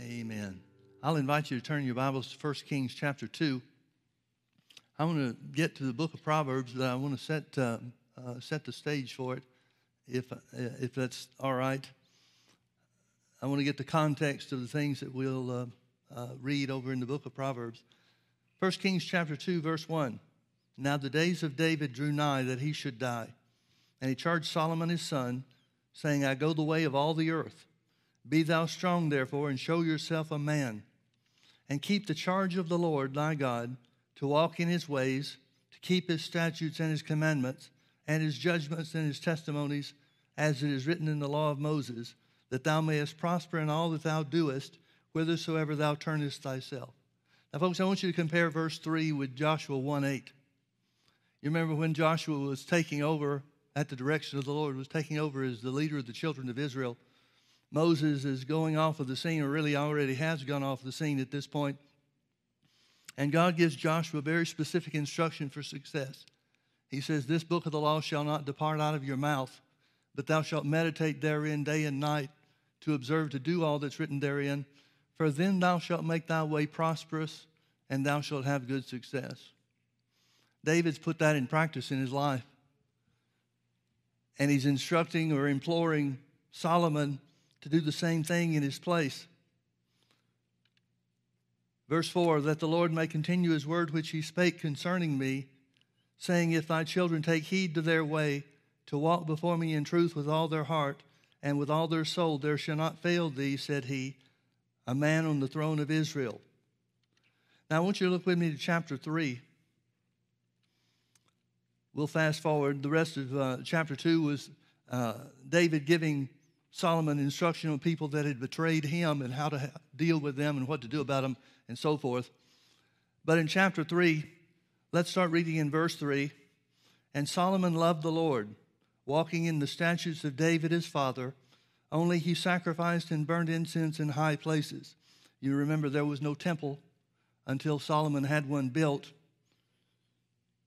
Amen. I'll invite you to turn your Bibles to 1 Kings chapter 2. I want to get to the book of Proverbs, but I want to set, uh, uh, set the stage for it, if, uh, if that's all right. I want to get the context of the things that we'll uh, uh, read over in the book of Proverbs. 1 Kings chapter 2, verse 1. Now the days of David drew nigh that he should die. And he charged Solomon his son, saying, I go the way of all the earth. Be thou strong, therefore, and show yourself a man, and keep the charge of the Lord thy God, to walk in his ways, to keep his statutes and his commandments, and his judgments and his testimonies, as it is written in the law of Moses, that thou mayest prosper in all that thou doest, whithersoever thou turnest thyself. Now, folks, I want you to compare verse 3 with Joshua 1 8. You remember when Joshua was taking over at the direction of the Lord, was taking over as the leader of the children of Israel Moses is going off of the scene, or really already has gone off the scene at this point. And God gives Joshua very specific instruction for success. He says, This book of the law shall not depart out of your mouth, but thou shalt meditate therein day and night to observe to do all that's written therein. For then thou shalt make thy way prosperous, and thou shalt have good success. David's put that in practice in his life. And he's instructing or imploring Solomon to do the same thing in his place. Verse 4 that the Lord may continue his word which he spake concerning me, saying, If thy children take heed to their way, to walk before me in truth with all their heart and with all their soul, there shall not fail thee, said he, a man on the throne of Israel. Now I want you to look with me to chapter 3. We'll fast forward. The rest of uh, chapter 2 was uh, David giving Solomon instruction on people that had betrayed him and how to deal with them and what to do about them and so forth. But in chapter 3, let's start reading in verse 3. And Solomon loved the Lord, walking in the statutes of David his father, only he sacrificed and burned incense in high places. You remember there was no temple until Solomon had one built.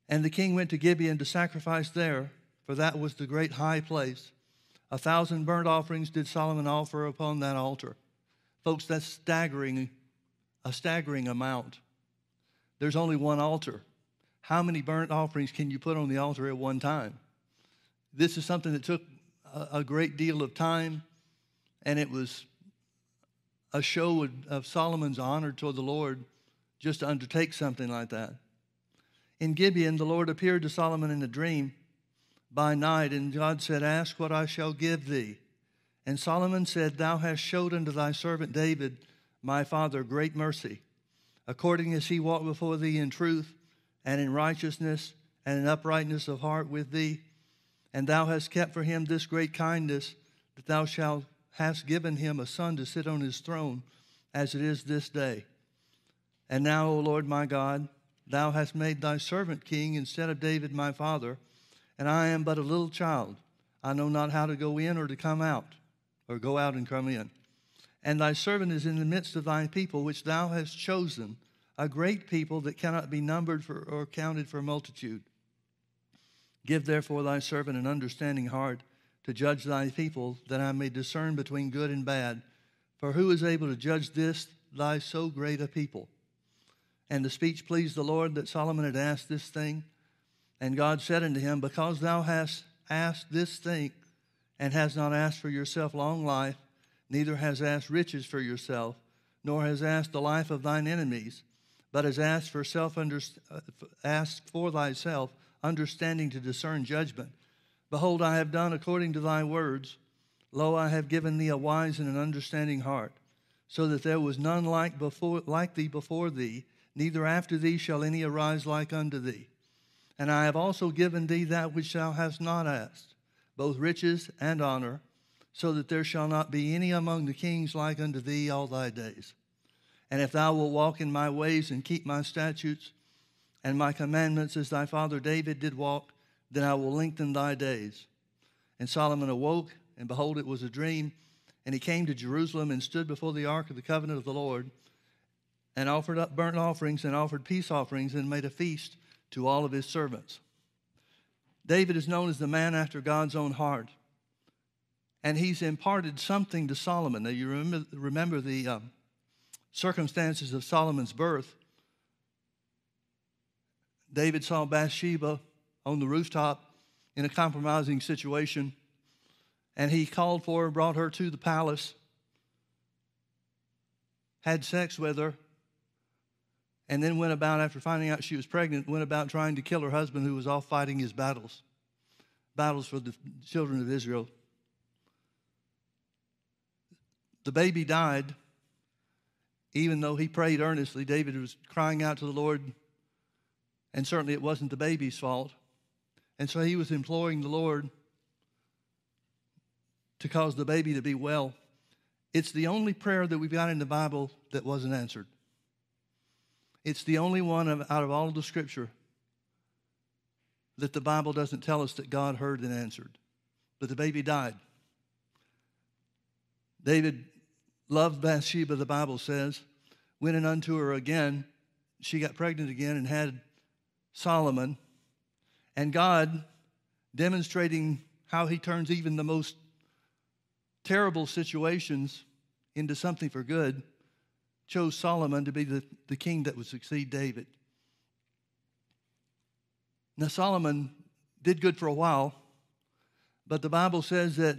And the king went to Gibeon to sacrifice there, for that was the great high place. A thousand burnt offerings did Solomon offer upon that altar. Folks, that's staggering, a staggering amount. There's only one altar. How many burnt offerings can you put on the altar at one time? This is something that took a, great deal of time, and it was a show of Solomon's honor toward the Lord just to undertake something like that. In Gibeon, the Lord appeared to Solomon in a dream by night, and God said, Ask what I shall give thee. And Solomon said, Thou hast showed unto thy servant David, my father, great mercy, according as he walked before thee in truth and in righteousness and in uprightness of heart with thee. And thou hast kept for him this great kindness, that thou shalt hast given him a son to sit on his throne, as it is this day. And now, O Lord my God, thou hast made thy servant king instead of David my father and I am but a little child. I know not how to go in or to come out, or go out and come in. And thy servant is in the midst of thy people, which thou hast chosen, a great people that cannot be numbered for, or counted for multitude. Give therefore thy servant an understanding heart to judge thy people, that I may discern between good and bad. For who is able to judge this, thy so great a people? And the speech pleased the Lord that Solomon had asked this thing. And God said unto him, Because thou hast asked this thing, and hast not asked for yourself long life, neither has asked riches for yourself, nor has asked the life of thine enemies, but has asked for self asked for thyself understanding to discern judgment. Behold, I have done according to thy words. Lo, I have given thee a wise and an understanding heart, so that there was none like before like thee before thee, neither after thee shall any arise like unto thee. And I have also given thee that which thou hast not asked, both riches and honor, so that there shall not be any among the kings like unto thee all thy days. And if thou wilt walk in my ways and keep my statutes and my commandments as thy father David did walk, then I will lengthen thy days. And Solomon awoke, and behold, it was a dream. And he came to Jerusalem and stood before the ark of the covenant of the Lord, and offered up burnt offerings and offered peace offerings, and made a feast to all of his servants. David is known as the man after God's own heart. And he's imparted something to Solomon. Now, you remember, remember the, um, circumstances of Solomon's birth, David saw Bathsheba on the rooftop in a compromising situation, and he called for her, brought her to the palace, had sex with her, and then went about, after finding out she was pregnant, went about trying to kill her husband who was off fighting his battles, battles for the children of Israel. The baby died, even though he prayed earnestly. David was crying out to the Lord, and certainly it wasn't the baby's fault. And so he was imploring the Lord to cause the baby to be well. It's the only prayer that we've got in the Bible that wasn't answered. It's the only one of, out of all of the scripture that the Bible doesn't tell us that God heard and answered. But the baby died. David loved Bathsheba, the Bible says, went in unto her again. She got pregnant again and had Solomon. And God, demonstrating how he turns even the most terrible situations into something for good, chose Solomon to be the, the king that would succeed David. Now, Solomon did good for a while, but the Bible says that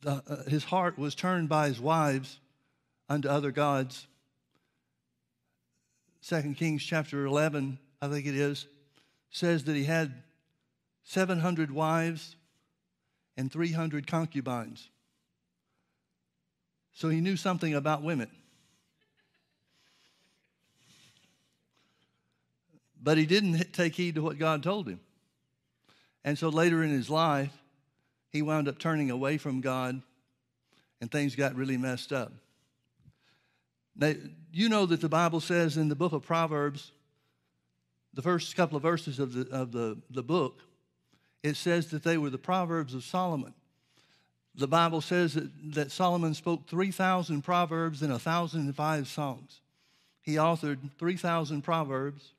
the, uh, his heart was turned by his wives unto other gods. Second Kings chapter 11, I think it is, says that he had 700 wives and 300 concubines. So he knew something about women. But he didn't take heed to what God told him. And so later in his life, he wound up turning away from God and things got really messed up. Now, you know that the Bible says in the book of Proverbs, the first couple of verses of the, of the, the book, it says that they were the Proverbs of Solomon the Bible says that, that Solomon spoke 3,000 proverbs and 1,005 songs. He authored 3,000 proverbs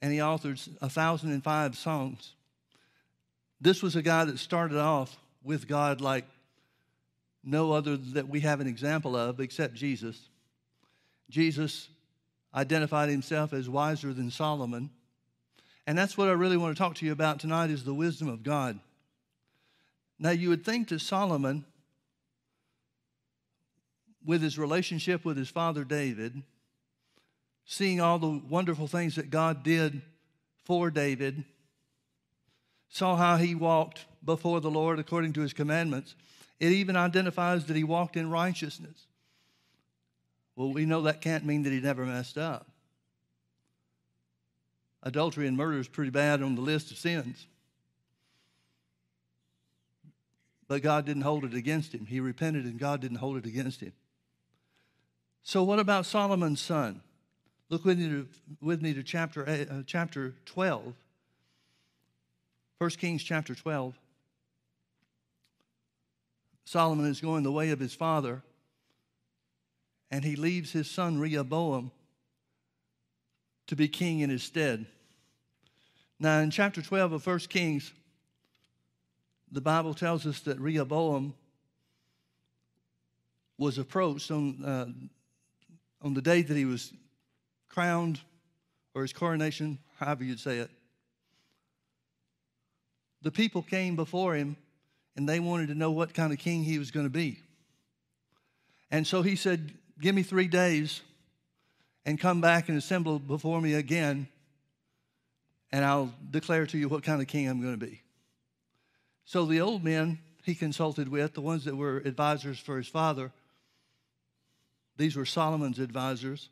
and he authored 1,005 songs. This was a guy that started off with God like no other that we have an example of except Jesus. Jesus identified himself as wiser than Solomon. And that's what I really want to talk to you about tonight is the wisdom of God. Now, you would think that Solomon, with his relationship with his father David, seeing all the wonderful things that God did for David, saw how he walked before the Lord according to his commandments. It even identifies that he walked in righteousness. Well, we know that can't mean that he never messed up. Adultery and murder is pretty bad on the list of sins. But God didn't hold it against him. He repented and God didn't hold it against him. So, what about Solomon's son? Look with me to, with me to chapter, uh, chapter 12, 1 Kings chapter 12. Solomon is going the way of his father, and he leaves his son Rehoboam to be king in his stead. Now, in chapter 12 of 1 Kings, the Bible tells us that Rehoboam was approached on, uh, on the day that he was crowned, or his coronation, however you'd say it. The people came before him and they wanted to know what kind of king he was going to be. And so he said, Give me three days and come back and assemble before me again, and I'll declare to you what kind of king I'm going to be. So the old men he consulted with, the ones that were advisors for his father, these were Solomon's advisors.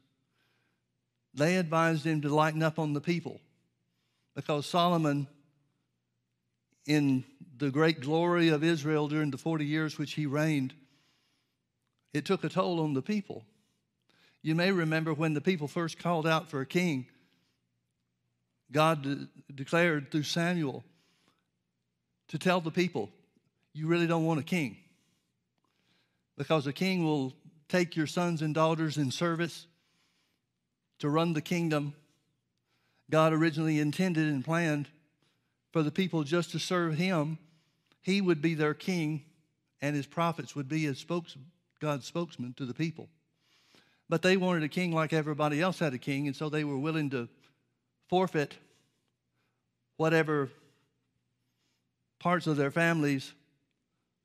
They advised him to lighten up on the people because Solomon, in the great glory of Israel during the 40 years which he reigned, it took a toll on the people. You may remember when the people first called out for a king, God de- declared through Samuel to tell the people, you really don't want a king. Because a king will take your sons and daughters in service to run the kingdom. God originally intended and planned for the people just to serve him. He would be their king, and his prophets would be his spokes, God's spokesman to the people. But they wanted a king like everybody else had a king, and so they were willing to forfeit whatever parts of their families,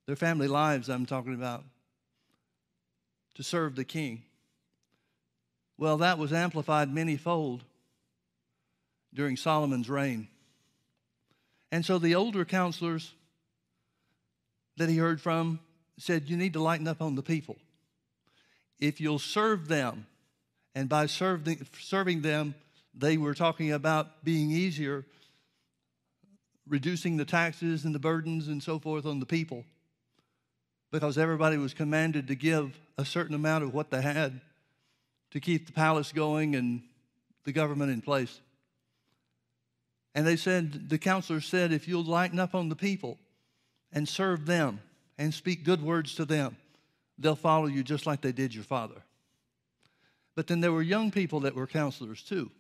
their family lives, I'm talking about, to serve the king. Well, that was amplified many fold during Solomon's reign. And so the older counselors that he heard from said, You need to lighten up on the people. If you'll serve them, and by serving, serving them, they were talking about being easier, reducing the taxes and the burdens and so forth on the people, because everybody was commanded to give a certain amount of what they had to keep the palace going and the government in place. And they said, the counselors said, if you'll lighten up on the people and serve them and speak good words to them, they'll follow you just like they did your father. But then there were young people that were counselors too.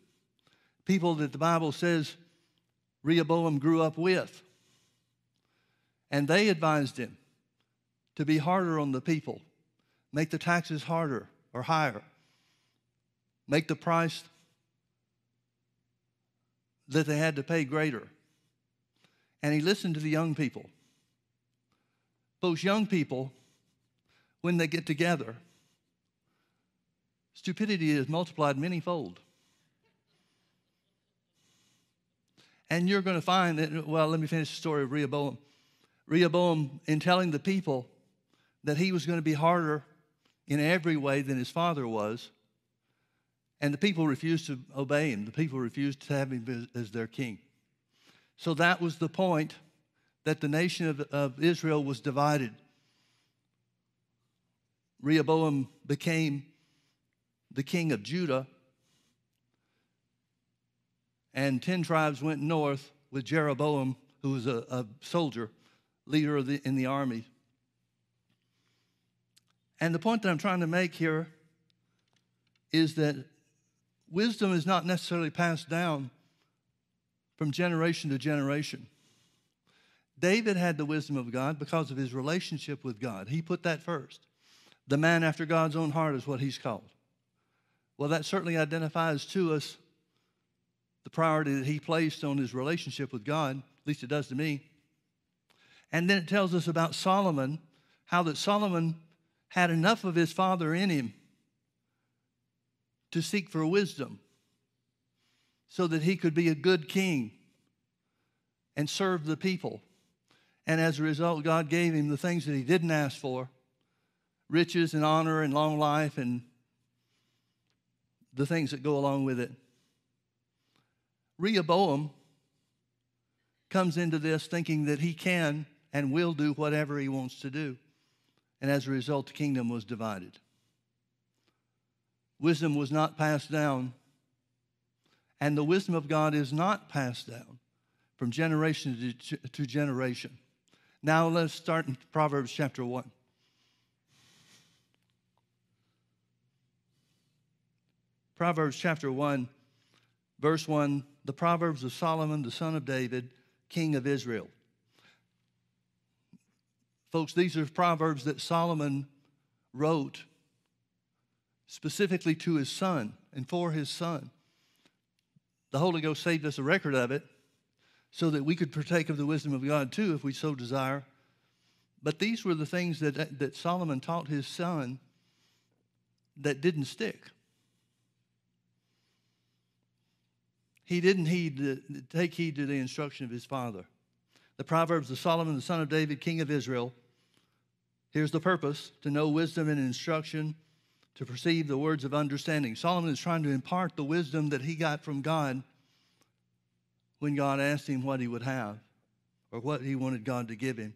People that the Bible says Rehoboam grew up with. And they advised him to be harder on the people, make the taxes harder or higher, make the price that they had to pay greater. And he listened to the young people. Those young people, when they get together, stupidity is multiplied many And you're going to find that, well, let me finish the story of Rehoboam. Rehoboam, in telling the people that he was going to be harder in every way than his father was, and the people refused to obey him. The people refused to have him as their king. So that was the point that the nation of, of Israel was divided. Rehoboam became the king of Judah, and 10 tribes went north with Jeroboam, who was a, a soldier, leader the, in the army. And the point that I'm trying to make here is that wisdom is not necessarily passed down from generation to generation. David had the wisdom of God because of his relationship with God. He put that first. The man after God's own heart is what he's called. Well, that certainly identifies to us the priority that he placed on his relationship with God, at least it does to me. And then it tells us about Solomon, how that Solomon had enough of his father in him to seek for wisdom so that he could be a good king and serve the people. And as a result, God gave him the things that he didn't ask for riches and honor and long life and the things that go along with it. Rehoboam comes into this thinking that he can and will do whatever he wants to do. And as a result, the kingdom was divided. Wisdom was not passed down, and the wisdom of God is not passed down from generation to, generation. Now let's start in Proverbs chapter 1. Proverbs chapter 1, verse 1, the Proverbs of Solomon, the son of David, king of Israel. Folks, these are Proverbs that Solomon wrote specifically to his son and for his son. The Holy Ghost saved us a record of it so that we could partake of the wisdom of God too if we so desire. But these were the things that, that Solomon taught his son that didn't stick. He didn't heed the, take heed to the instruction of his father. The Proverbs of Solomon, the son of David, king of Israel. Here's the purpose to know wisdom and instruction to perceive the words of understanding. Solomon is trying to impart the wisdom that he got from God when God asked him what he would have or what he wanted God to give him.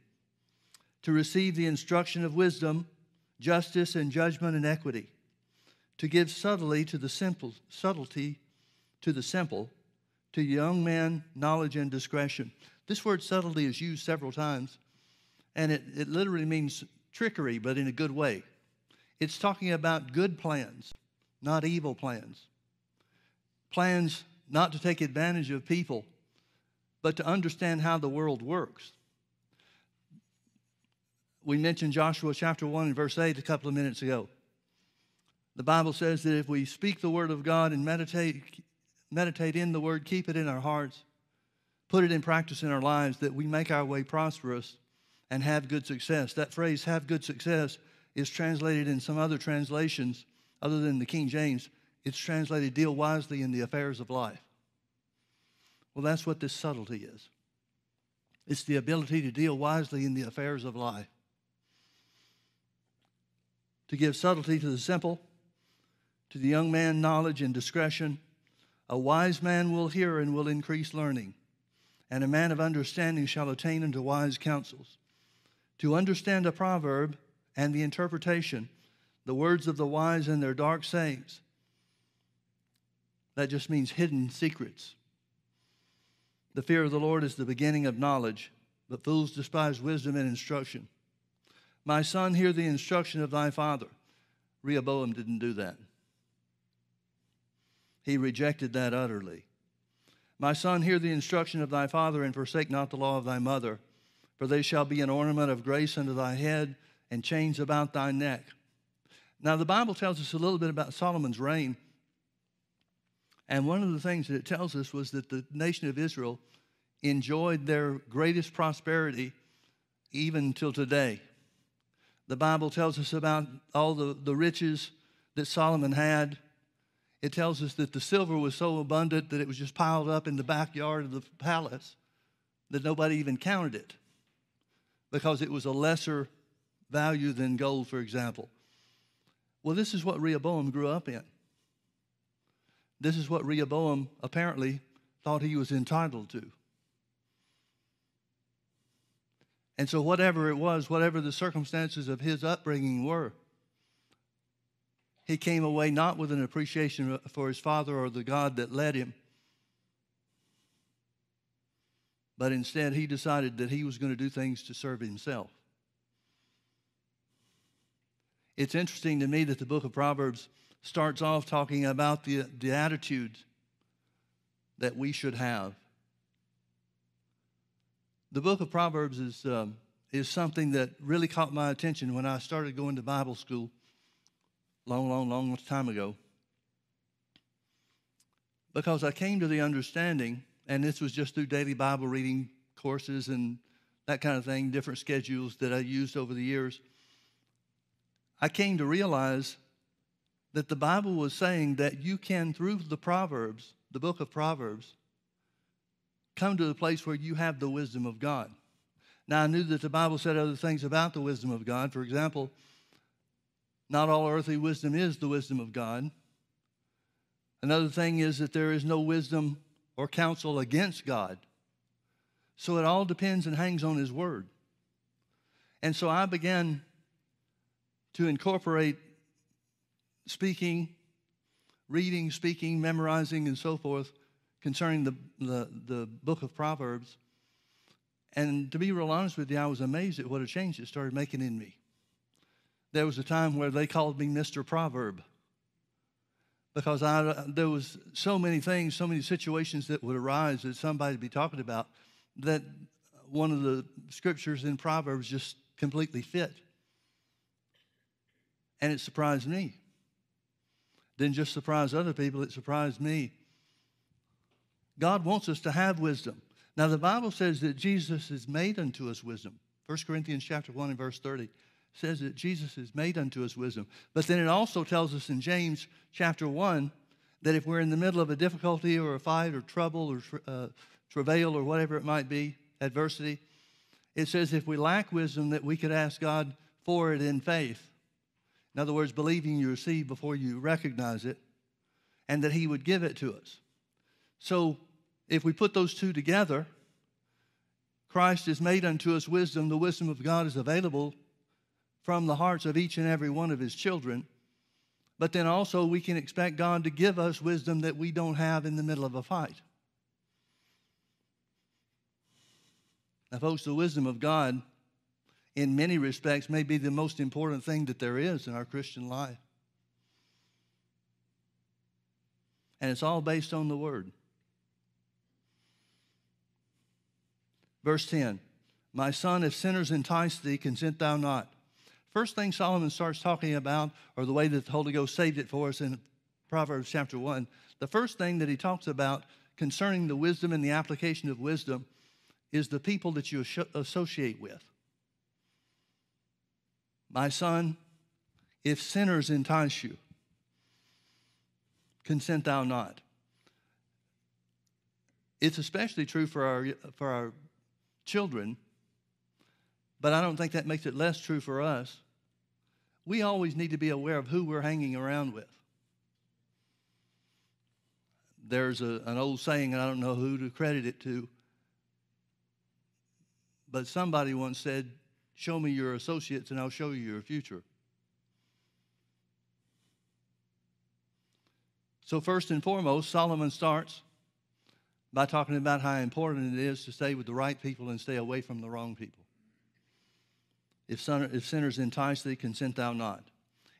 To receive the instruction of wisdom, justice and judgment and equity. To give subtlety to the simple, subtlety to the simple, to young men knowledge and discretion. This word subtlety is used several times, and it, it literally means trickery, but in a good way. It's talking about good plans, not evil plans. Plans not to take advantage of people, but to understand how the world works. We mentioned Joshua chapter 1 and verse 8 a couple of minutes ago. The Bible says that if we speak the word of God and meditate, meditate in the word, keep it in our hearts, put it in practice in our lives, that we make our way prosperous and have good success. That phrase, have good success, is translated in some other translations other than the King James. It's translated, deal wisely in the affairs of life. Well, that's what this subtlety is it's the ability to deal wisely in the affairs of life, to give subtlety to the simple to the young man, knowledge and discretion. A wise man will hear and will increase learning, and a man of understanding shall attain unto wise counsels. To understand a proverb and the interpretation, the words of the wise and their dark sayings, that just means hidden secrets. The fear of the Lord is the beginning of knowledge, but fools despise wisdom and instruction. My son, hear the instruction of thy father. Rehoboam didn't do that. He rejected that utterly. My son, hear the instruction of thy father, and forsake not the law of thy mother, for they shall be an ornament of grace unto thy head, and chains about thy neck. Now, the Bible tells us a little bit about Solomon's reign. And one of the things that it tells us was that the nation of Israel enjoyed their greatest prosperity even till today. The Bible tells us about all the, the riches that Solomon had it tells us that the silver was so abundant that it was just piled up in the backyard of the palace that nobody even counted it because it was a lesser value than gold, for example. Well, this is what Rehoboam grew up in. This is what Rehoboam apparently thought he was entitled to. And so, whatever it was, whatever the circumstances of his upbringing were, he came away not with an appreciation for his father or the God that led him, but instead he decided that he was going to do things to serve himself. It's interesting to me that the book of Proverbs starts off talking about the, the attitudes that we should have. The book of Proverbs is, um, is something that really caught my attention when I started going to Bible school long, long, long time ago. Because I came to the understanding, and this was just through daily Bible reading courses and that kind of thing, different schedules that I used over the years. I came to realize that the Bible was saying that you can, through the Proverbs, the book of Proverbs, come to the place where you have the wisdom of God. Now, I knew that the Bible said other things about the wisdom of God. For example, not all earthly wisdom is the wisdom of God. Another thing is that there is no wisdom or counsel against God. So it all depends and hangs on His Word. And so I began to incorporate speaking, reading, speaking, memorizing, and so forth concerning the, the, the book of Proverbs. And to be real honest with you, I was amazed at what a change it started making in me there was a time where they called me Mr. Proverb because I, there was so many things, so many situations that would arise that somebody would be talking about that one of the scriptures in Proverbs just completely fit. And it surprised me. Didn't just surprise other people, it surprised me. God wants us to have wisdom. Now the Bible says that Jesus is made unto us wisdom. 1 Corinthians chapter 1 and verse 30 says that Jesus is made unto us wisdom. But then it also tells us in James chapter 1 that if we're in the middle of a difficulty or a fight or trouble or uh, travail or whatever it might be, adversity, it says if we lack wisdom that we could ask God for it in faith. In other words, believing you receive before you recognize it, and that He would give it to us. So if we put those two together, Christ is made unto us wisdom. The wisdom of God is available from the hearts of each and every one of his children. But then also, we can expect God to give us wisdom that we don't have in the middle of a fight. Now, folks, the wisdom of God, in many respects, may be the most important thing that there is in our Christian life. And it's all based on the Word. Verse 10 My son, if sinners entice thee, consent thou not. First thing Solomon starts talking about, or the way that the Holy Ghost saved it for us in Proverbs chapter 1, the first thing that he talks about concerning the wisdom and the application of wisdom is the people that you associate with. My son, if sinners entice you, consent thou not. It's especially true for our, for our children, but I don't think that makes it less true for us. We always need to be aware of who we're hanging around with. There's a, an old saying, and I don't know who to credit it to, but somebody once said, Show me your associates and I'll show you your future. So, first and foremost, Solomon starts by talking about how important it is to stay with the right people and stay away from the wrong people. If, son, if sinners entice thee, consent thou not.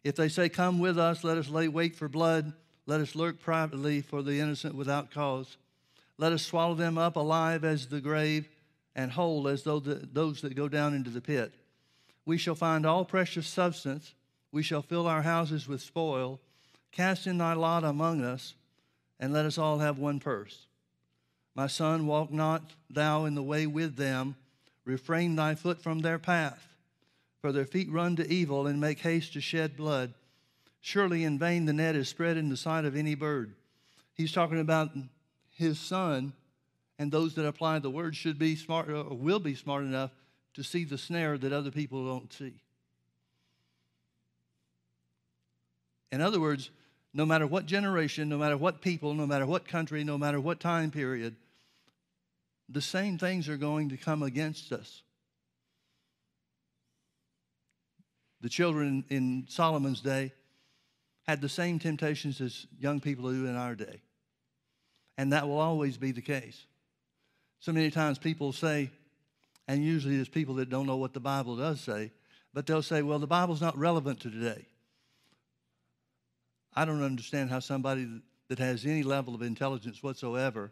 If they say, Come with us, let us lay wait for blood, let us lurk privately for the innocent without cause. Let us swallow them up alive as the grave and whole as though the, those that go down into the pit. We shall find all precious substance. We shall fill our houses with spoil. Cast in thy lot among us, and let us all have one purse. My son, walk not thou in the way with them, refrain thy foot from their path, for their feet run to evil and make haste to shed blood. Surely in vain the net is spread in the sight of any bird. He's talking about his son, and those that apply the word should be smart or will be smart enough to see the snare that other people don't see. In other words, no matter what generation, no matter what people, no matter what country, no matter what time period, the same things are going to come against us. The children in Solomon's day had the same temptations as young people do in our day. And that will always be the case. So many times people say, and usually it's people that don't know what the Bible does say, but they'll say, well, the Bible's not relevant to today. I don't understand how somebody that has any level of intelligence whatsoever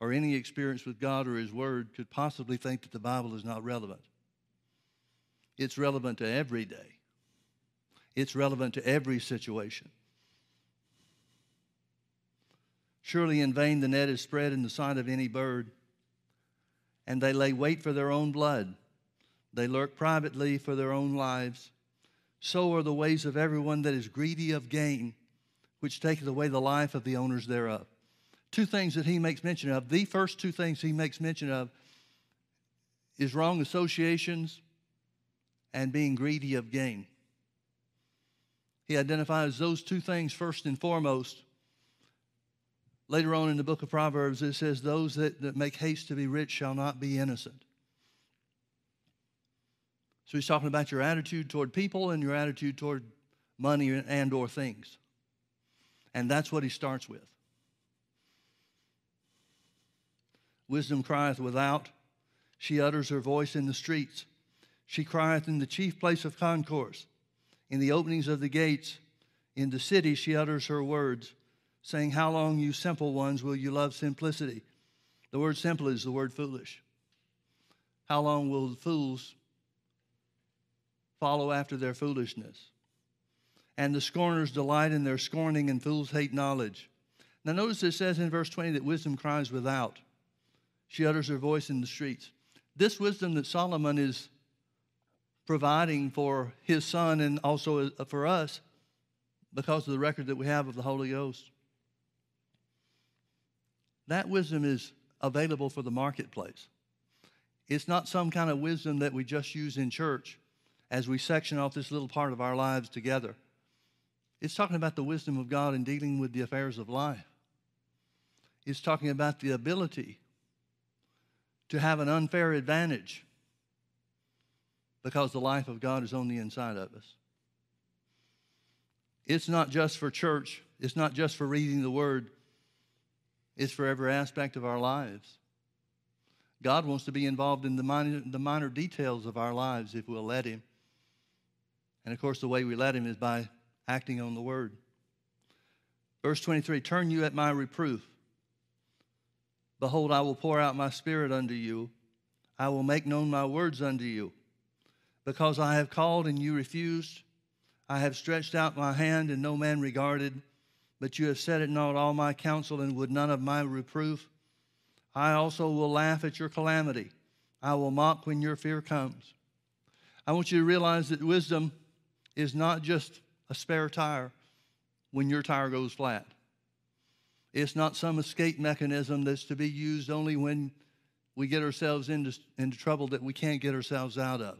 or any experience with God or His Word could possibly think that the Bible is not relevant. It's relevant to every day, it's relevant to every situation. Surely in vain the net is spread in the sight of any bird, and they lay wait for their own blood. They lurk privately for their own lives. So are the ways of everyone that is greedy of gain which taketh away the life of the owners thereof. Two things that he makes mention of. The first two things he makes mention of is wrong associations and being greedy of gain. He identifies those two things first and foremost. Later on in the book of Proverbs, it says, Those that, that make haste to be rich shall not be innocent. So he's talking about your attitude toward people and your attitude toward money and or things. And that's what he starts with. Wisdom crieth without, she utters her voice in the streets. She crieth in the chief place of concourse, in the openings of the gates. In the city she utters her words, saying, How long, you simple ones, will you love simplicity? The word simple is the word foolish. How long will the fools follow after their foolishness? and the scorners delight in their scorning, and fools hate knowledge. Now, notice it says in verse 20 that wisdom cries without. She utters her voice in the streets. This wisdom that Solomon is providing for his son and also uh, for us because of the record that we have of the Holy Ghost. That wisdom is available for the marketplace. It's not some kind of wisdom that we just use in church as we section off this little part of our lives together. It's talking about the wisdom of God in dealing with the affairs of life. It's talking about the ability to have an unfair advantage because the life of God is on the inside of us. It's not just for church, it's not just for reading the Word, it's for every aspect of our lives. God wants to be involved in the minor, the minor details of our lives if we'll let Him. And of course, the way we let Him is by acting on the word. Verse 23 Turn you at my reproof. Behold, I will pour out my spirit unto you. I will make known my words unto you. Because I have called and you refused, I have stretched out my hand and no man regarded, but you have set at naught all my counsel and would none of my reproof. I also will laugh at your calamity. I will mock when your fear comes. I want you to realize that wisdom is not just a spare tire when your tire goes flat. It's not some escape mechanism that's to be used only when we get ourselves into, into trouble that we can't get ourselves out of.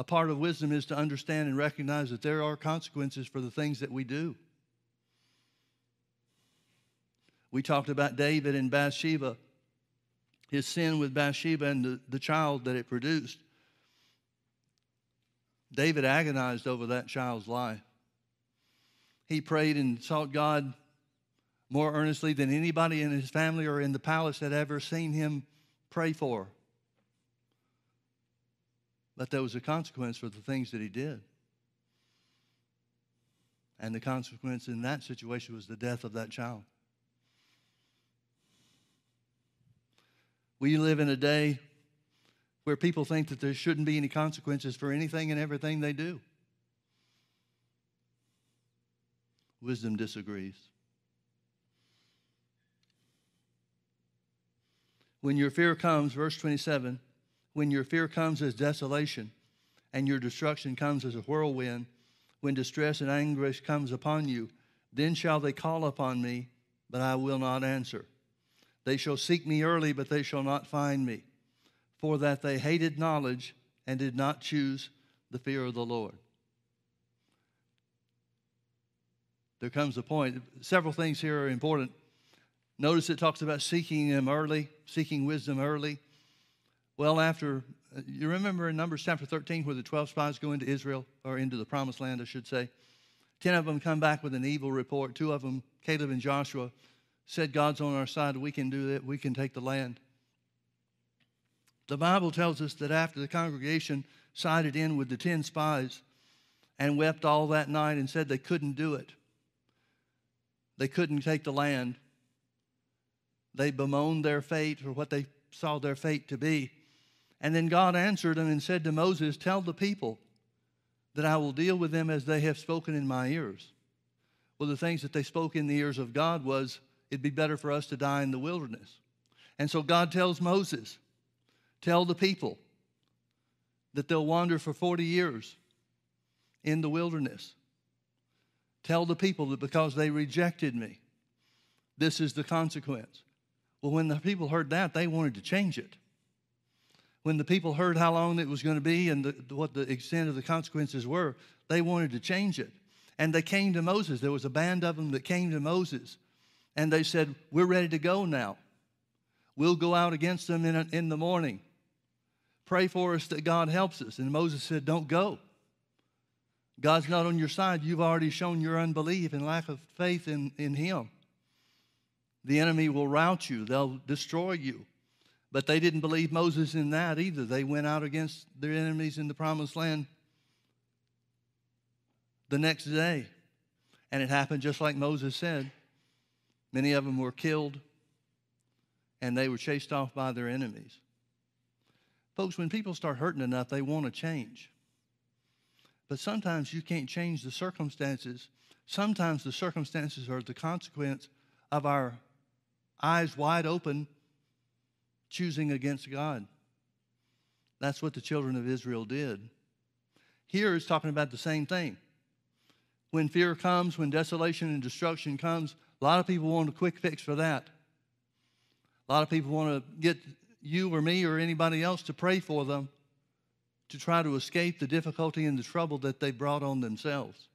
A part of wisdom is to understand and recognize that there are consequences for the things that we do. We talked about David and Bathsheba, his sin with Bathsheba and the, the child that it produced. David agonized over that child's life. He prayed and sought God more earnestly than anybody in his family or in the palace had ever seen him pray for. But there was a consequence for the things that he did. And the consequence in that situation was the death of that child. We live in a day where people think that there shouldn't be any consequences for anything and everything they do. Wisdom disagrees. When your fear comes, verse 27, when your fear comes as desolation and your destruction comes as a whirlwind, when distress and anguish comes upon you, then shall they call upon me, but I will not answer. They shall seek me early, but they shall not find me, for that they hated knowledge and did not choose the fear of the Lord. There comes a point, several things here are important. Notice it talks about seeking Him early, seeking wisdom early. Well, after, uh, you remember in Numbers chapter 13 where the 12 spies go into Israel, or into the promised land, I should say. Ten of them come back with an evil report. Two of them, Caleb and Joshua, said, God's on our side. We can do that. We can take the land. The Bible tells us that after the congregation sided in with the 10 spies and wept all that night and said they couldn't do it, they couldn't take the land, they bemoaned their fate or what they saw their fate to be. And then God answered them and said to Moses, Tell the people that I will deal with them as they have spoken in my ears. Well, the things that they spoke in the ears of God was, It'd be better for us to die in the wilderness. And so God tells Moses, Tell the people that they'll wander for 40 years in the wilderness. Tell the people that because they rejected me, this is the consequence. Well, when the people heard that, they wanted to change it. When the people heard how long it was going to be and the, what the extent of the consequences were, they wanted to change it. And they came to Moses. There was a band of them that came to Moses. And they said, We're ready to go now. We'll go out against them in, in the morning. Pray for us that God helps us. And Moses said, Don't go. God's not on your side. You've already shown your unbelief and lack of faith in, in Him. The enemy will rout you, they'll destroy you. But they didn't believe Moses in that either. They went out against their enemies in the promised land the next day. And it happened just like Moses said. Many of them were killed and they were chased off by their enemies. Folks, when people start hurting enough, they want to change. But sometimes you can't change the circumstances. Sometimes the circumstances are the consequence of our eyes wide open, choosing against God. That's what the children of Israel did. Here it's talking about the same thing. When fear comes, when desolation and destruction comes, a lot of people want a quick fix for that. A lot of people want to get you or me or anybody else to pray for them to try to escape the difficulty and the trouble that they brought on themselves.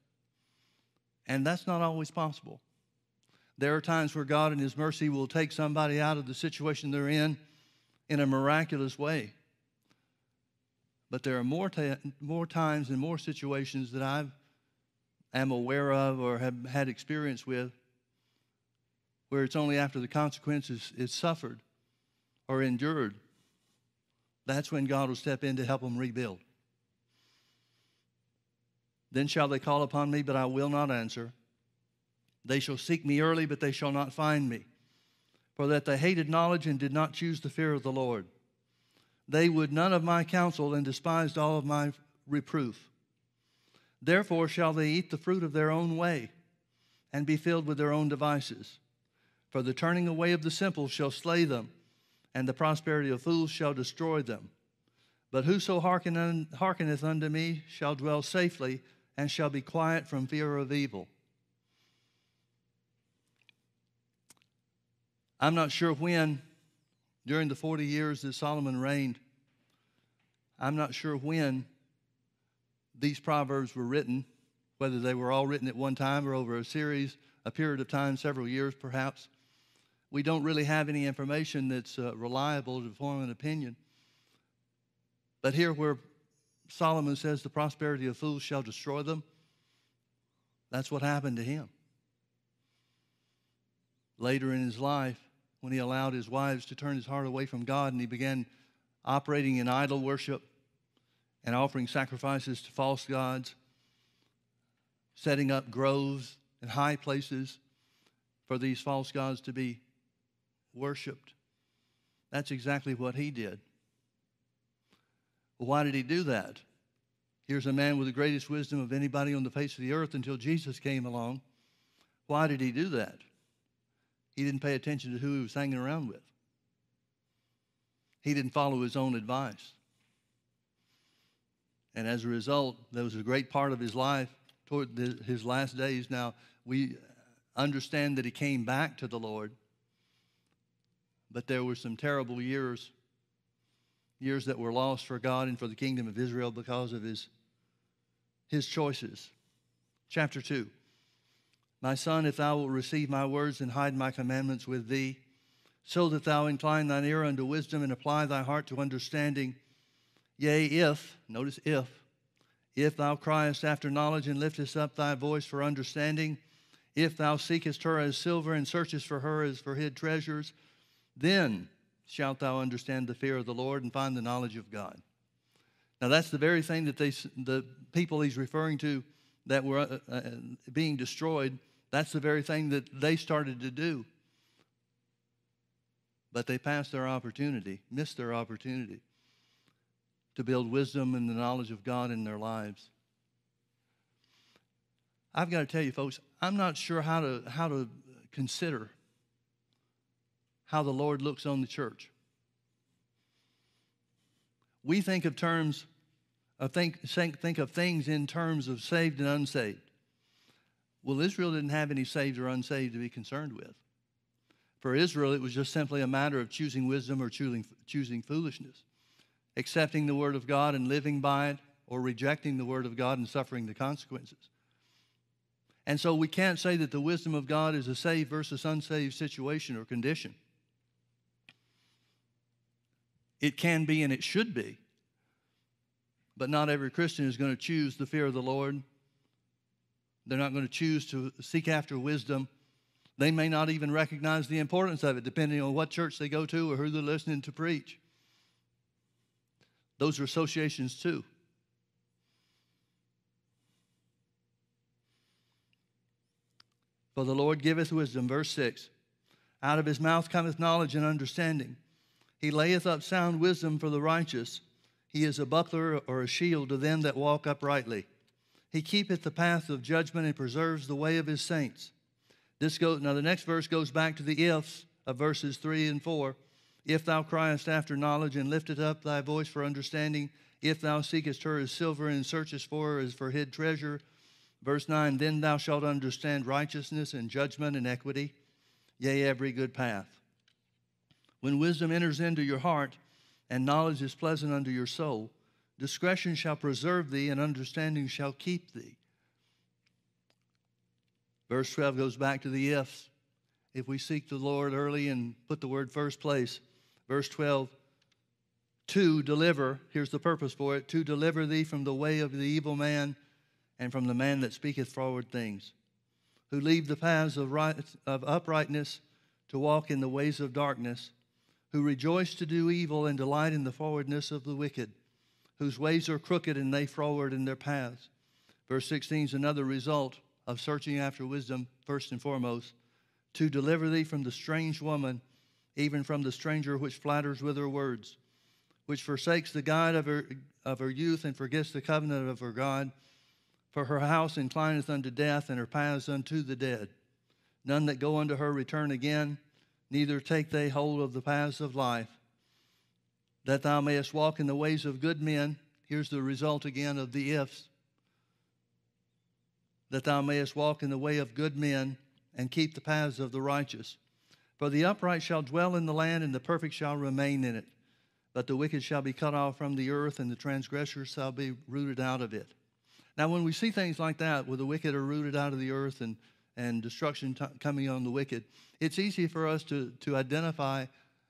And that's not always possible. There are times where God, in His mercy, will take somebody out of the situation they're in in a miraculous way. But there are more, ta- more times and more situations that I am aware of or have had experience with where it's only after the consequences is suffered or endured that's when God will step in to help them rebuild. Then shall they call upon me, but I will not answer. They shall seek me early, but they shall not find me. For that they hated knowledge and did not choose the fear of the Lord. They would none of my counsel and despised all of my reproof. Therefore shall they eat the fruit of their own way and be filled with their own devices. For the turning away of the simple shall slay them, and the prosperity of fools shall destroy them. But whoso hearkeneth unto me shall dwell safely and shall be quiet from fear of evil. I'm not sure when, during the 40 years that Solomon reigned, I'm not sure when these proverbs were written, whether they were all written at one time or over a series, a period of time, several years perhaps. We don't really have any information that's uh, reliable to form an opinion. But here, where Solomon says the prosperity of fools shall destroy them, that's what happened to him. Later in his life, when he allowed his wives to turn his heart away from God and he began operating in idol worship and offering sacrifices to false gods, setting up groves and high places for these false gods to be worshiped. That's exactly what he did. Well, why did he do that? Here's a man with the greatest wisdom of anybody on the face of the earth until Jesus came along. Why did he do that? He didn't pay attention to who he was hanging around with. He didn't follow his own advice. And as a result, there was a great part of his life toward the, his last days. Now, we understand that he came back to the Lord, but there were some terrible years, years that were lost for God and for the kingdom of Israel because of his, his choices. Chapter 2. My son, if thou wilt receive my words and hide my commandments with thee, so that thou incline thine ear unto wisdom and apply thy heart to understanding, Yea, if, notice if, if thou criest after knowledge and liftest up thy voice for understanding, if thou seekest her as silver and searchest for her as for hid treasures, then shalt thou understand the fear of the Lord and find the knowledge of God. Now, that's the very thing that they, the people he's referring to that were uh, uh, being destroyed, that's the very thing that they started to do. But they passed their opportunity, missed their opportunity to build wisdom and the knowledge of God in their lives. I've got to tell you, folks, I'm not sure how to, how to consider how the Lord looks on the church. We think of terms of think, think of things in terms of saved and unsaved. Well, Israel didn't have any saved or unsaved to be concerned with. For Israel, it was just simply a matter of choosing wisdom or choosing, choosing foolishness accepting the Word of God and living by it, or rejecting the Word of God and suffering the consequences. And so we can't say that the wisdom of God is a saved versus unsaved situation or condition. It can be and it should be. But not every Christian is going to choose the fear of the Lord. They're not going to choose to seek after wisdom. They may not even recognize the importance of it, depending on what church they go to or who they're listening to preach. Those are associations too. For the Lord giveth wisdom, verse 6. Out of his mouth cometh knowledge and understanding. He layeth up sound wisdom for the righteous. He is a buckler or a shield to them that walk uprightly. He keepeth the path of judgment and preserves the way of his saints. This goes now the next verse goes back to the ifs of verses 3 and 4. If thou criest after knowledge and liftest up thy voice for understanding, if thou seekest her as silver and searchest for her as for hid treasure. Verse 9, then thou shalt understand righteousness and judgment and equity, yea, every good path. When wisdom enters into your heart and knowledge is pleasant unto your soul, discretion shall preserve thee and understanding shall keep thee. Verse 12 goes back to the ifs. If we seek the Lord early and put the word first place, Verse 12, to deliver, here's the purpose for it, to deliver thee from the way of the evil man and from the man that speaketh forward things, who leave the paths of, right, of uprightness to walk in the ways of darkness, who rejoice to do evil and delight in the forwardness of the wicked, whose ways are crooked and they froward in their paths. Verse 16 is another result of searching after wisdom, first and foremost, to deliver thee from the strange woman even from the stranger which flatters with her words, which forsakes the God of her, of her youth and forgets the covenant of her God. For her house inclineth unto death, and her paths unto the dead. None that go unto her return again, neither take they hold of the paths of life. That thou mayest walk in the ways of good men. Here's the result again of the ifs. That thou mayest walk in the way of good men and keep the paths of the righteous. For the upright shall dwell in the land, and the perfect shall remain in it. But the wicked shall be cut off from the earth, and the transgressors shall be rooted out of it. Now, when we see things like that, where the wicked are rooted out of the earth and, and destruction t- coming on the wicked, it's easy for us to, to identify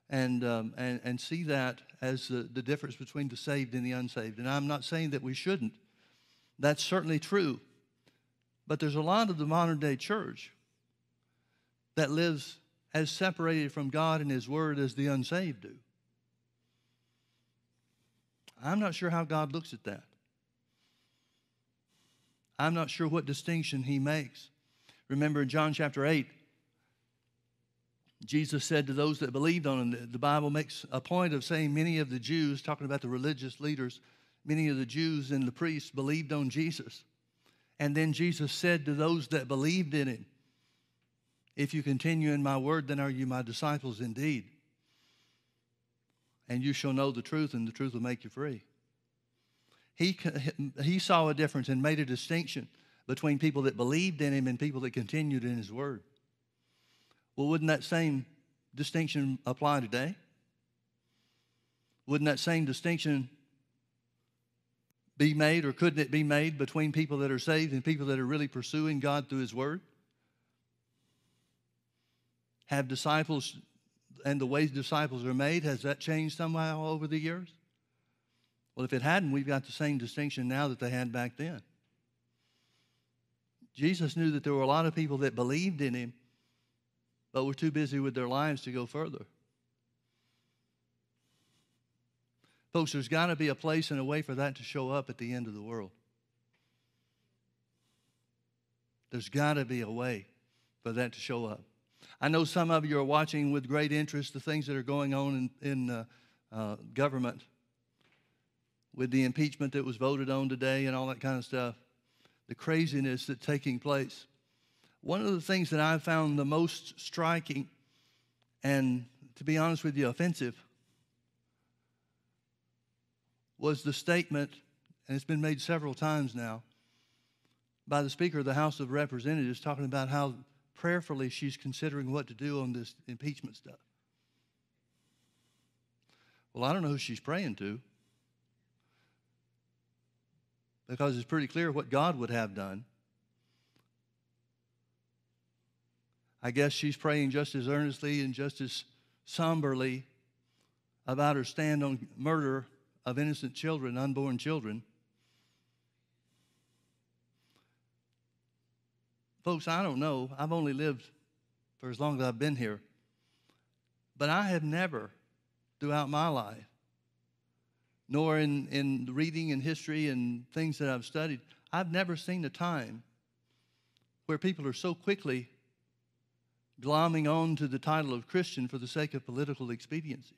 and, um, and, and see that as the, the difference between the saved and the unsaved. And I'm not saying that we shouldn't. That's certainly true. But there's a lot of the modern day church that lives as separated from God and His Word as the unsaved do. I'm not sure how God looks at that. I'm not sure what distinction He makes. Remember in John chapter 8, Jesus said to those that believed on him, the Bible makes a point of saying many of the Jews, talking about the religious leaders, many of the Jews and the priests believed on Jesus. And then Jesus said to those that believed in him, If you continue in my word, then are you my disciples indeed and you shall know the truth, and the truth will make you free. He, he saw a difference and made a distinction between people that believed in him and people that continued in his word. Well, wouldn't that same distinction apply today? Wouldn't that same distinction be made, or couldn't it be made between people that are saved and people that are really pursuing God through His Word? Have disciples and the ways disciples are made, has that changed somehow over the years? Well, if it hadn't, we've got the same distinction now that they had back then. Jesus knew that there were a lot of people that believed in him, but were too busy with their lives to go further. Folks, there's got to be a place and a way for that to show up at the end of the world. There's got to be a way for that to show up. I know some of you are watching with great interest the things that are going on in, in uh, uh, government with the impeachment that was voted on today and all that kind of stuff, the craziness that's taking place. One of the things that I found the most striking and, to be honest with you, offensive was the statement, and it's been made several times now, by the Speaker of the House of Representatives talking about how prayerfully she's considering what to do on this impeachment stuff. Well, I don't know who she's praying to because it's pretty clear what God would have done. I guess she's praying just as earnestly and just as somberly about her stand on murder of innocent children, unborn children. Folks, I don't know. I've only lived for as long as I've been here. But I have never, throughout my life, nor in, in reading and history and things that I've studied, I've never seen a time where people are so quickly glomming on to the title of Christian for the sake of political expediency.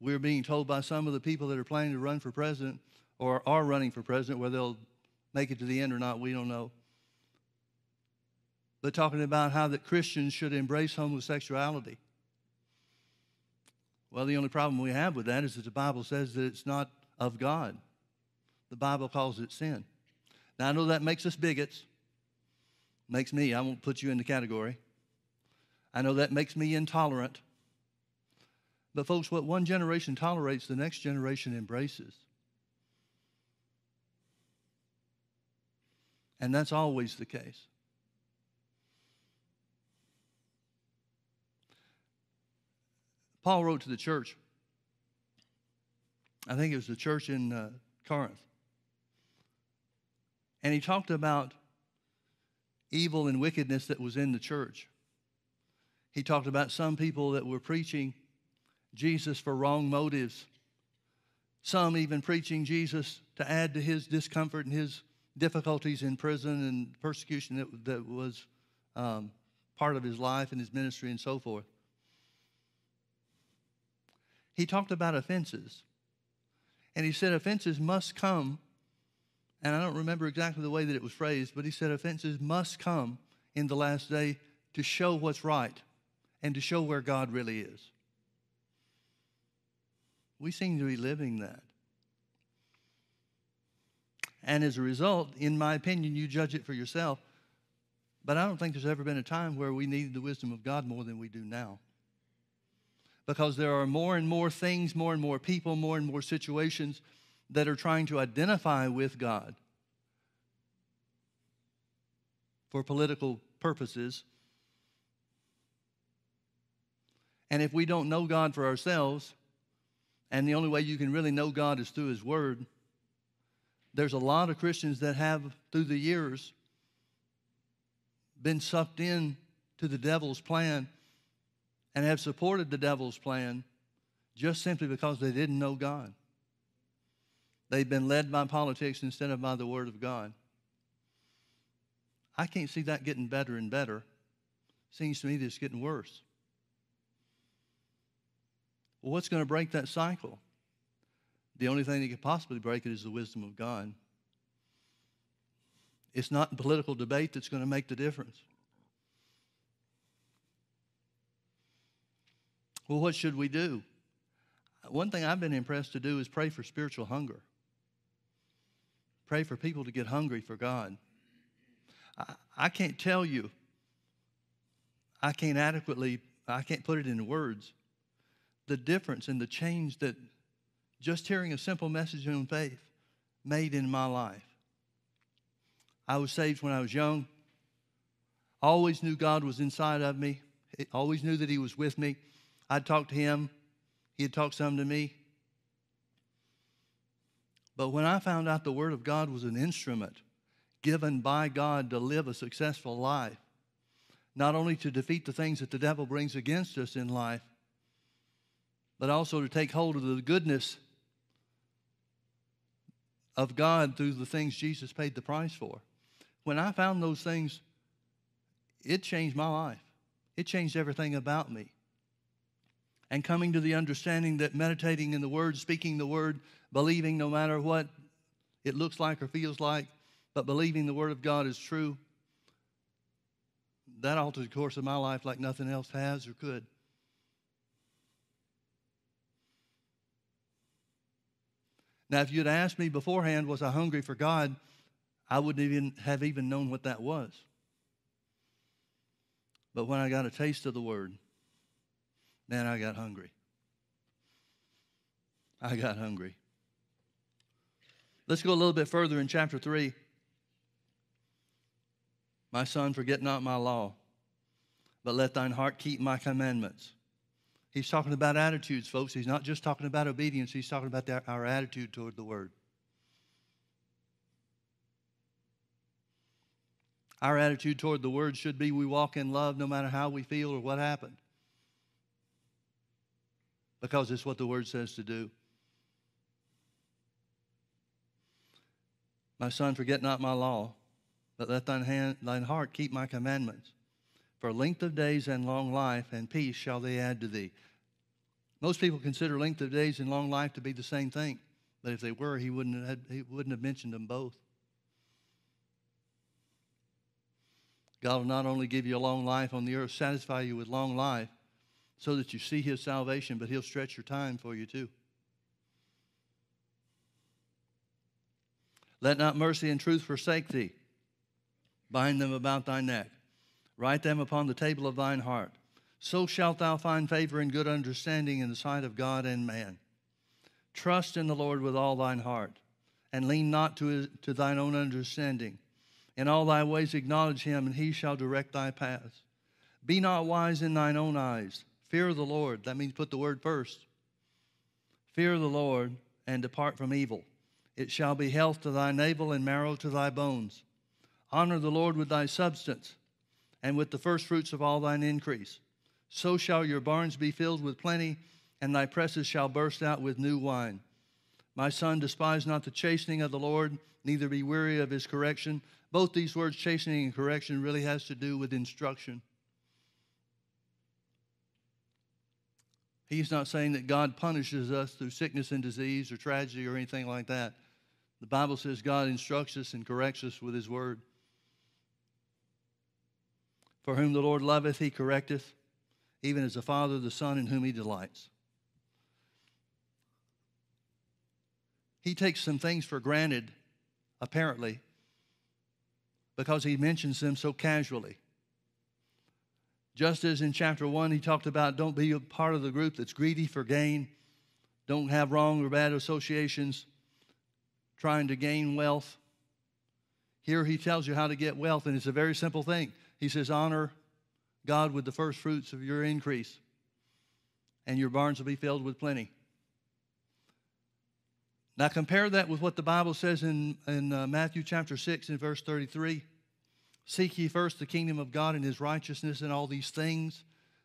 We're being told by some of the people that are planning to run for president or are running for president, whether they'll make it to the end or not, we don't know. But talking about how that Christians should embrace homosexuality. Well, the only problem we have with that is that the Bible says that it's not of God. The Bible calls it sin. Now, I know that makes us bigots. Makes me, I won't put you in the category. I know that makes me intolerant. But, folks, what one generation tolerates, the next generation embraces. And that's always the case. Paul wrote to the church. I think it was the church in uh, Corinth. And he talked about evil and wickedness that was in the church. He talked about some people that were preaching Jesus for wrong motives, some even preaching Jesus to add to his discomfort and his difficulties in prison and persecution that, that was um, part of his life and his ministry and so forth. he talked about offenses. And he said offenses must come, and I don't remember exactly the way that it was phrased, but he said offenses must come in the last day to show what's right and to show where God really is. We seem to be living that. And as a result, in my opinion, you judge it for yourself. But I don't think there's ever been a time where we needed the wisdom of God more than we do now. Because there are more and more things, more and more people, more and more situations that are trying to identify with God for political purposes. And if we don't know God for ourselves, and the only way you can really know God is through His Word, there's a lot of Christians that have, through the years, been sucked in to the devil's plan and have supported the devil's plan just simply because they didn't know God. They've been led by politics instead of by the Word of God. I can't see that getting better and better. Seems to me that it's getting worse. Well, what's going to break that cycle? The only thing that could possibly break it is the wisdom of God. It's not political debate that's going to make the difference. Well, what should we do? One thing I've been impressed to do is pray for spiritual hunger. Pray for people to get hungry for God. I, I can't tell you, I can't adequately, I can't put it into words, the difference and the change that just hearing a simple message on faith made in my life. I was saved when I was young. Always knew God was inside of me. Always knew that He was with me. I'd talk to Him. He'd talk some to me. But when I found out the Word of God was an instrument given by God to live a successful life, not only to defeat the things that the devil brings against us in life, but also to take hold of the goodness of God through the things Jesus paid the price for. When I found those things, it changed my life. It changed everything about me. And coming to the understanding that meditating in the Word, speaking the Word, believing no matter what it looks like or feels like, but believing the Word of God is true, that altered the course of my life like nothing else has or could. Now, if you'd asked me beforehand, was I hungry for God, I wouldn't even have even known what that was. But when I got a taste of the word, man, I got hungry. I got hungry. Let's go a little bit further in chapter 3. My son, forget not my law, but let thine heart keep my commandments. He's talking about attitudes, folks. He's not just talking about obedience, he's talking about our attitude toward the word. Our attitude toward the word should be we walk in love no matter how we feel or what happened. Because it's what the word says to do. My son, forget not my law, but let thine, hand, thine heart keep my commandments. For length of days and long life and peace shall they add to thee. Most people consider length of days and long life to be the same thing, but if they were, he wouldn't have, he wouldn't have mentioned them both. God will not only give you a long life on the earth, satisfy you with long life so that you see his salvation, but he'll stretch your time for you too. Let not mercy and truth forsake thee. Bind them about thy neck. Write them upon the table of thine heart. So shalt thou find favor and good understanding in the sight of God and man. Trust in the Lord with all thine heart, and lean not to, his, to thine own understanding. In all thy ways acknowledge him, and he shall direct thy paths. Be not wise in thine own eyes. Fear the Lord. That means put the word first. Fear the Lord and depart from evil. It shall be health to thy navel and marrow to thy bones. Honor the Lord with thy substance and with the firstfruits of all thine increase. So shall your barns be filled with plenty, and thy presses shall burst out with new wine. My son, despise not the chastening of the Lord, neither be weary of his correction. Both these words, chastening and correction, really has to do with instruction. He's not saying that God punishes us through sickness and disease or tragedy or anything like that. The Bible says God instructs us and corrects us with His Word. For whom the Lord loveth, He correcteth, even as the Father the Son in whom He delights. He takes some things for granted, apparently, because He mentions them so casually. Just as in chapter one, he talked about don't be a part of the group that's greedy for gain, don't have wrong or bad associations, trying to gain wealth. Here he tells you how to get wealth, and it's a very simple thing. He says, Honor God with the first fruits of your increase, and your barns will be filled with plenty. Now, compare that with what the Bible says in, in uh, Matthew chapter 6 and verse 33. Seek ye first the kingdom of God and his righteousness and all these things,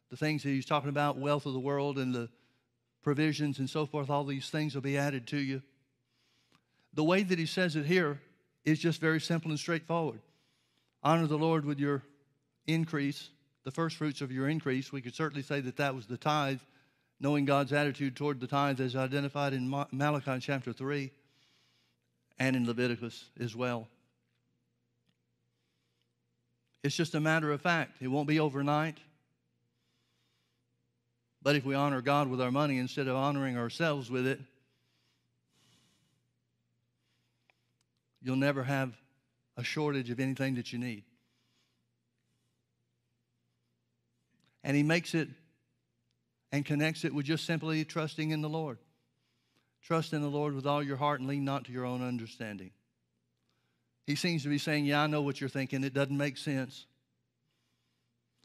the things that he's talking about, wealth of the world and the provisions and so forth, all these things will be added to you. The way that he says it here is just very simple and straightforward. Honor the Lord with your increase, the first fruits of your increase. We could certainly say that that was the tithe, knowing God's attitude toward the tithe as identified in Malachi chapter 3 and in Leviticus as well. It's just a matter of fact. It won't be overnight. But if we honor God with our money instead of honoring ourselves with it, you'll never have a shortage of anything that you need. And He makes it and connects it with just simply trusting in the Lord. Trust in the Lord with all your heart and lean not to your own understanding. He seems to be saying, Yeah, I know what you're thinking. It doesn't make sense.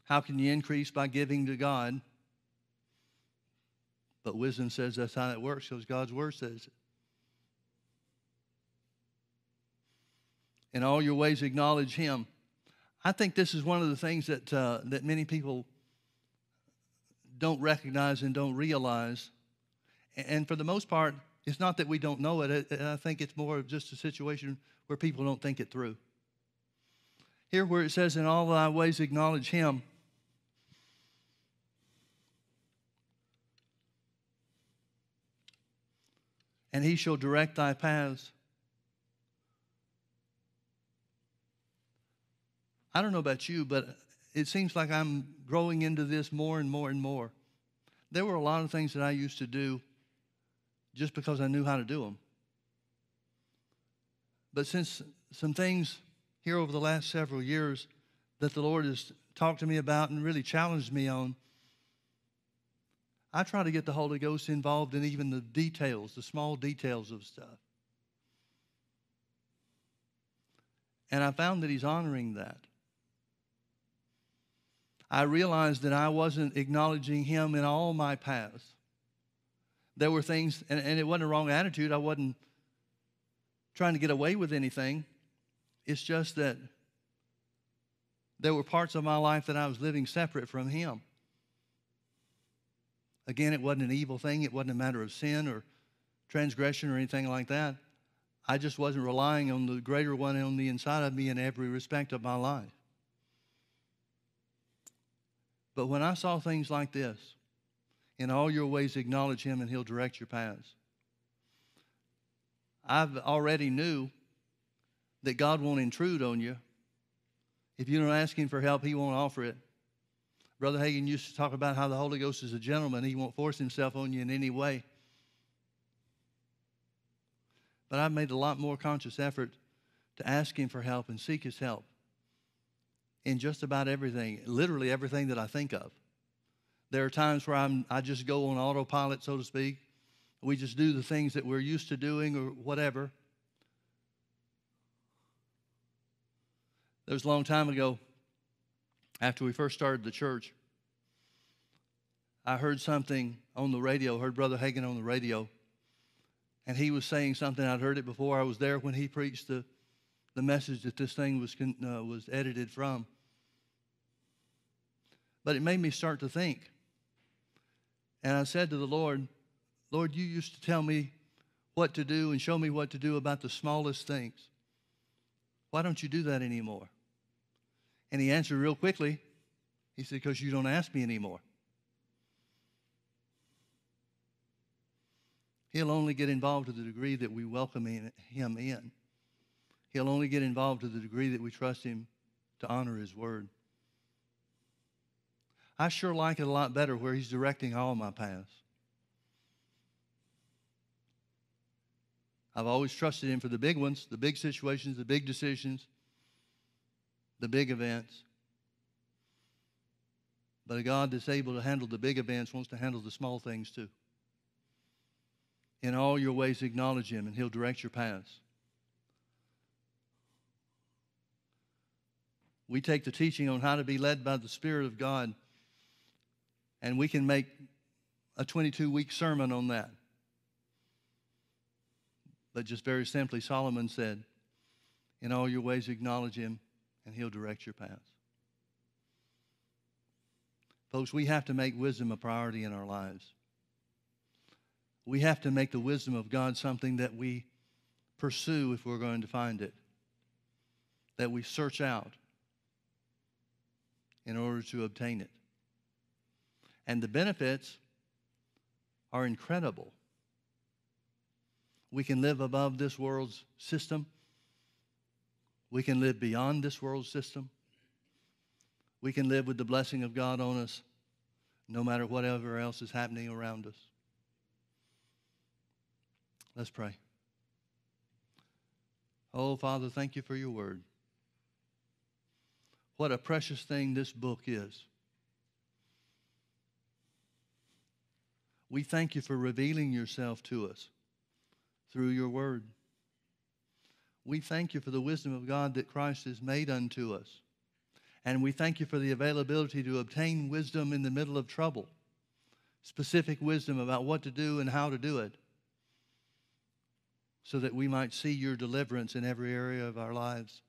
How can you increase by giving to God? But wisdom says that's how it works because God's word says it. In all your ways, acknowledge Him. I think this is one of the things that, uh, that many people don't recognize and don't realize. And for the most part, it's not that we don't know it. I think it's more of just a situation where people don't think it through. Here, where it says, In all thy ways acknowledge him. And he shall direct thy paths. I don't know about you, but it seems like I'm growing into this more and more and more. There were a lot of things that I used to do just because I knew how to do them. But since some things here over the last several years that the Lord has talked to me about and really challenged me on, I try to get the Holy Ghost involved in even the details, the small details of stuff. And I found that He's honoring that. I realized that I wasn't acknowledging Him in all my paths. There were things, and, and it wasn't a wrong attitude. I wasn't trying to get away with anything. It's just that there were parts of my life that I was living separate from Him. Again, it wasn't an evil thing, it wasn't a matter of sin or transgression or anything like that. I just wasn't relying on the greater one on the inside of me in every respect of my life. But when I saw things like this, in all your ways acknowledge him and he'll direct your paths. I've already knew that God won't intrude on you. If you don't ask Him for help, He won't offer it. Brother Hagin used to talk about how the Holy Ghost is a gentleman. He won't force Himself on you in any way. But I've made a lot more conscious effort to ask Him for help and seek His help in just about everything, literally everything that I think of. There are times where I'm, I just go on autopilot, so to speak. We just do the things that we're used to doing or whatever. There was a long time ago, after we first started the church, I heard something on the radio, heard Brother Hagin on the radio, and he was saying something. I'd heard it before. I was there when he preached the, the message that this thing was, uh, was edited from. But it made me start to think. And I said to the Lord, Lord, you used to tell me what to do and show me what to do about the smallest things. Why don't you do that anymore? And he answered real quickly. He said, Because you don't ask me anymore. He'll only get involved to the degree that we welcome him in. He'll only get involved to the degree that we trust him to honor his word. I sure like it a lot better where he's directing all my paths. I've always trusted him for the big ones, the big situations, the big decisions, the big events. But a God that's able to handle the big events wants to handle the small things too. In all your ways, acknowledge him, and he'll direct your paths. We take the teaching on how to be led by the Spirit of God, and we can make a 22 week sermon on that. But just very simply, Solomon said, In all your ways, acknowledge him, and he'll direct your paths. Folks, we have to make wisdom a priority in our lives. We have to make the wisdom of God something that we pursue if we're going to find it, that we search out in order to obtain it. And the benefits are incredible. We can live above this world's system. We can live beyond this world's system. We can live with the blessing of God on us no matter whatever else is happening around us. Let's pray. Oh, Father, thank you for your word. What a precious thing this book is. We thank you for revealing yourself to us through your word. We thank you for the wisdom of God that Christ has made unto us. And we thank you for the availability to obtain wisdom in the middle of trouble, specific wisdom about what to do and how to do it, so that we might see your deliverance in every area of our lives.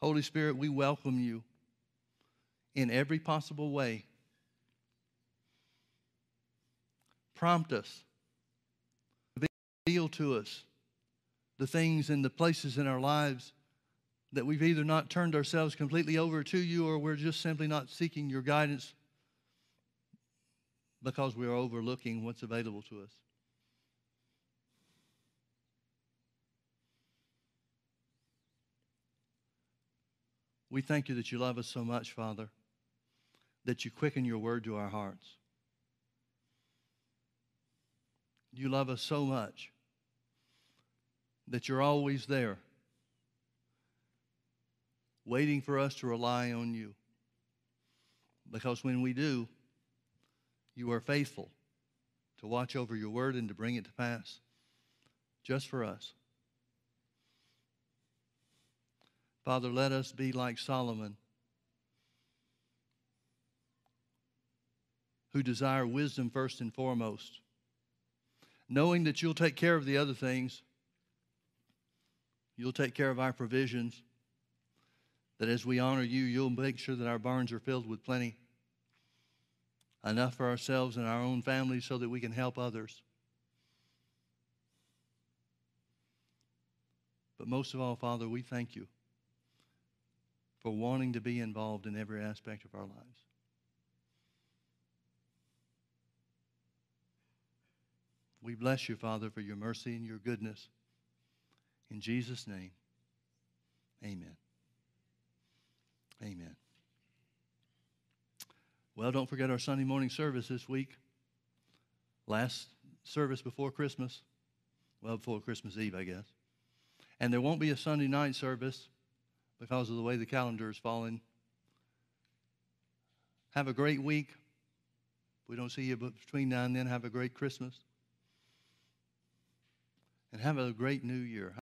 Holy Spirit, we welcome you in every possible way. Prompt us reveal to us the things and the places in our lives that we've either not turned ourselves completely over to you or we're just simply not seeking your guidance because we are overlooking what's available to us. We thank you that you love us so much, Father, that you quicken your word to our hearts. You love us so much that you're always there, waiting for us to rely on you. Because when we do, you are faithful to watch over your word and to bring it to pass just for us. Father, let us be like Solomon, who desire wisdom first and foremost, knowing that you'll take care of the other things You'll take care of our provisions. That as we honor you, you'll make sure that our barns are filled with plenty, enough for ourselves and our own families so that we can help others. But most of all, Father, we thank you for wanting to be involved in every aspect of our lives. We bless you, Father, for your mercy and your goodness. In Jesus' name, amen. Amen. Well, don't forget our Sunday morning service this week. Last service before Christmas. Well, before Christmas Eve, I guess. And there won't be a Sunday night service because of the way the calendar is falling. Have a great week. If we don't see you between now and then, have a great Christmas. And have a great new year.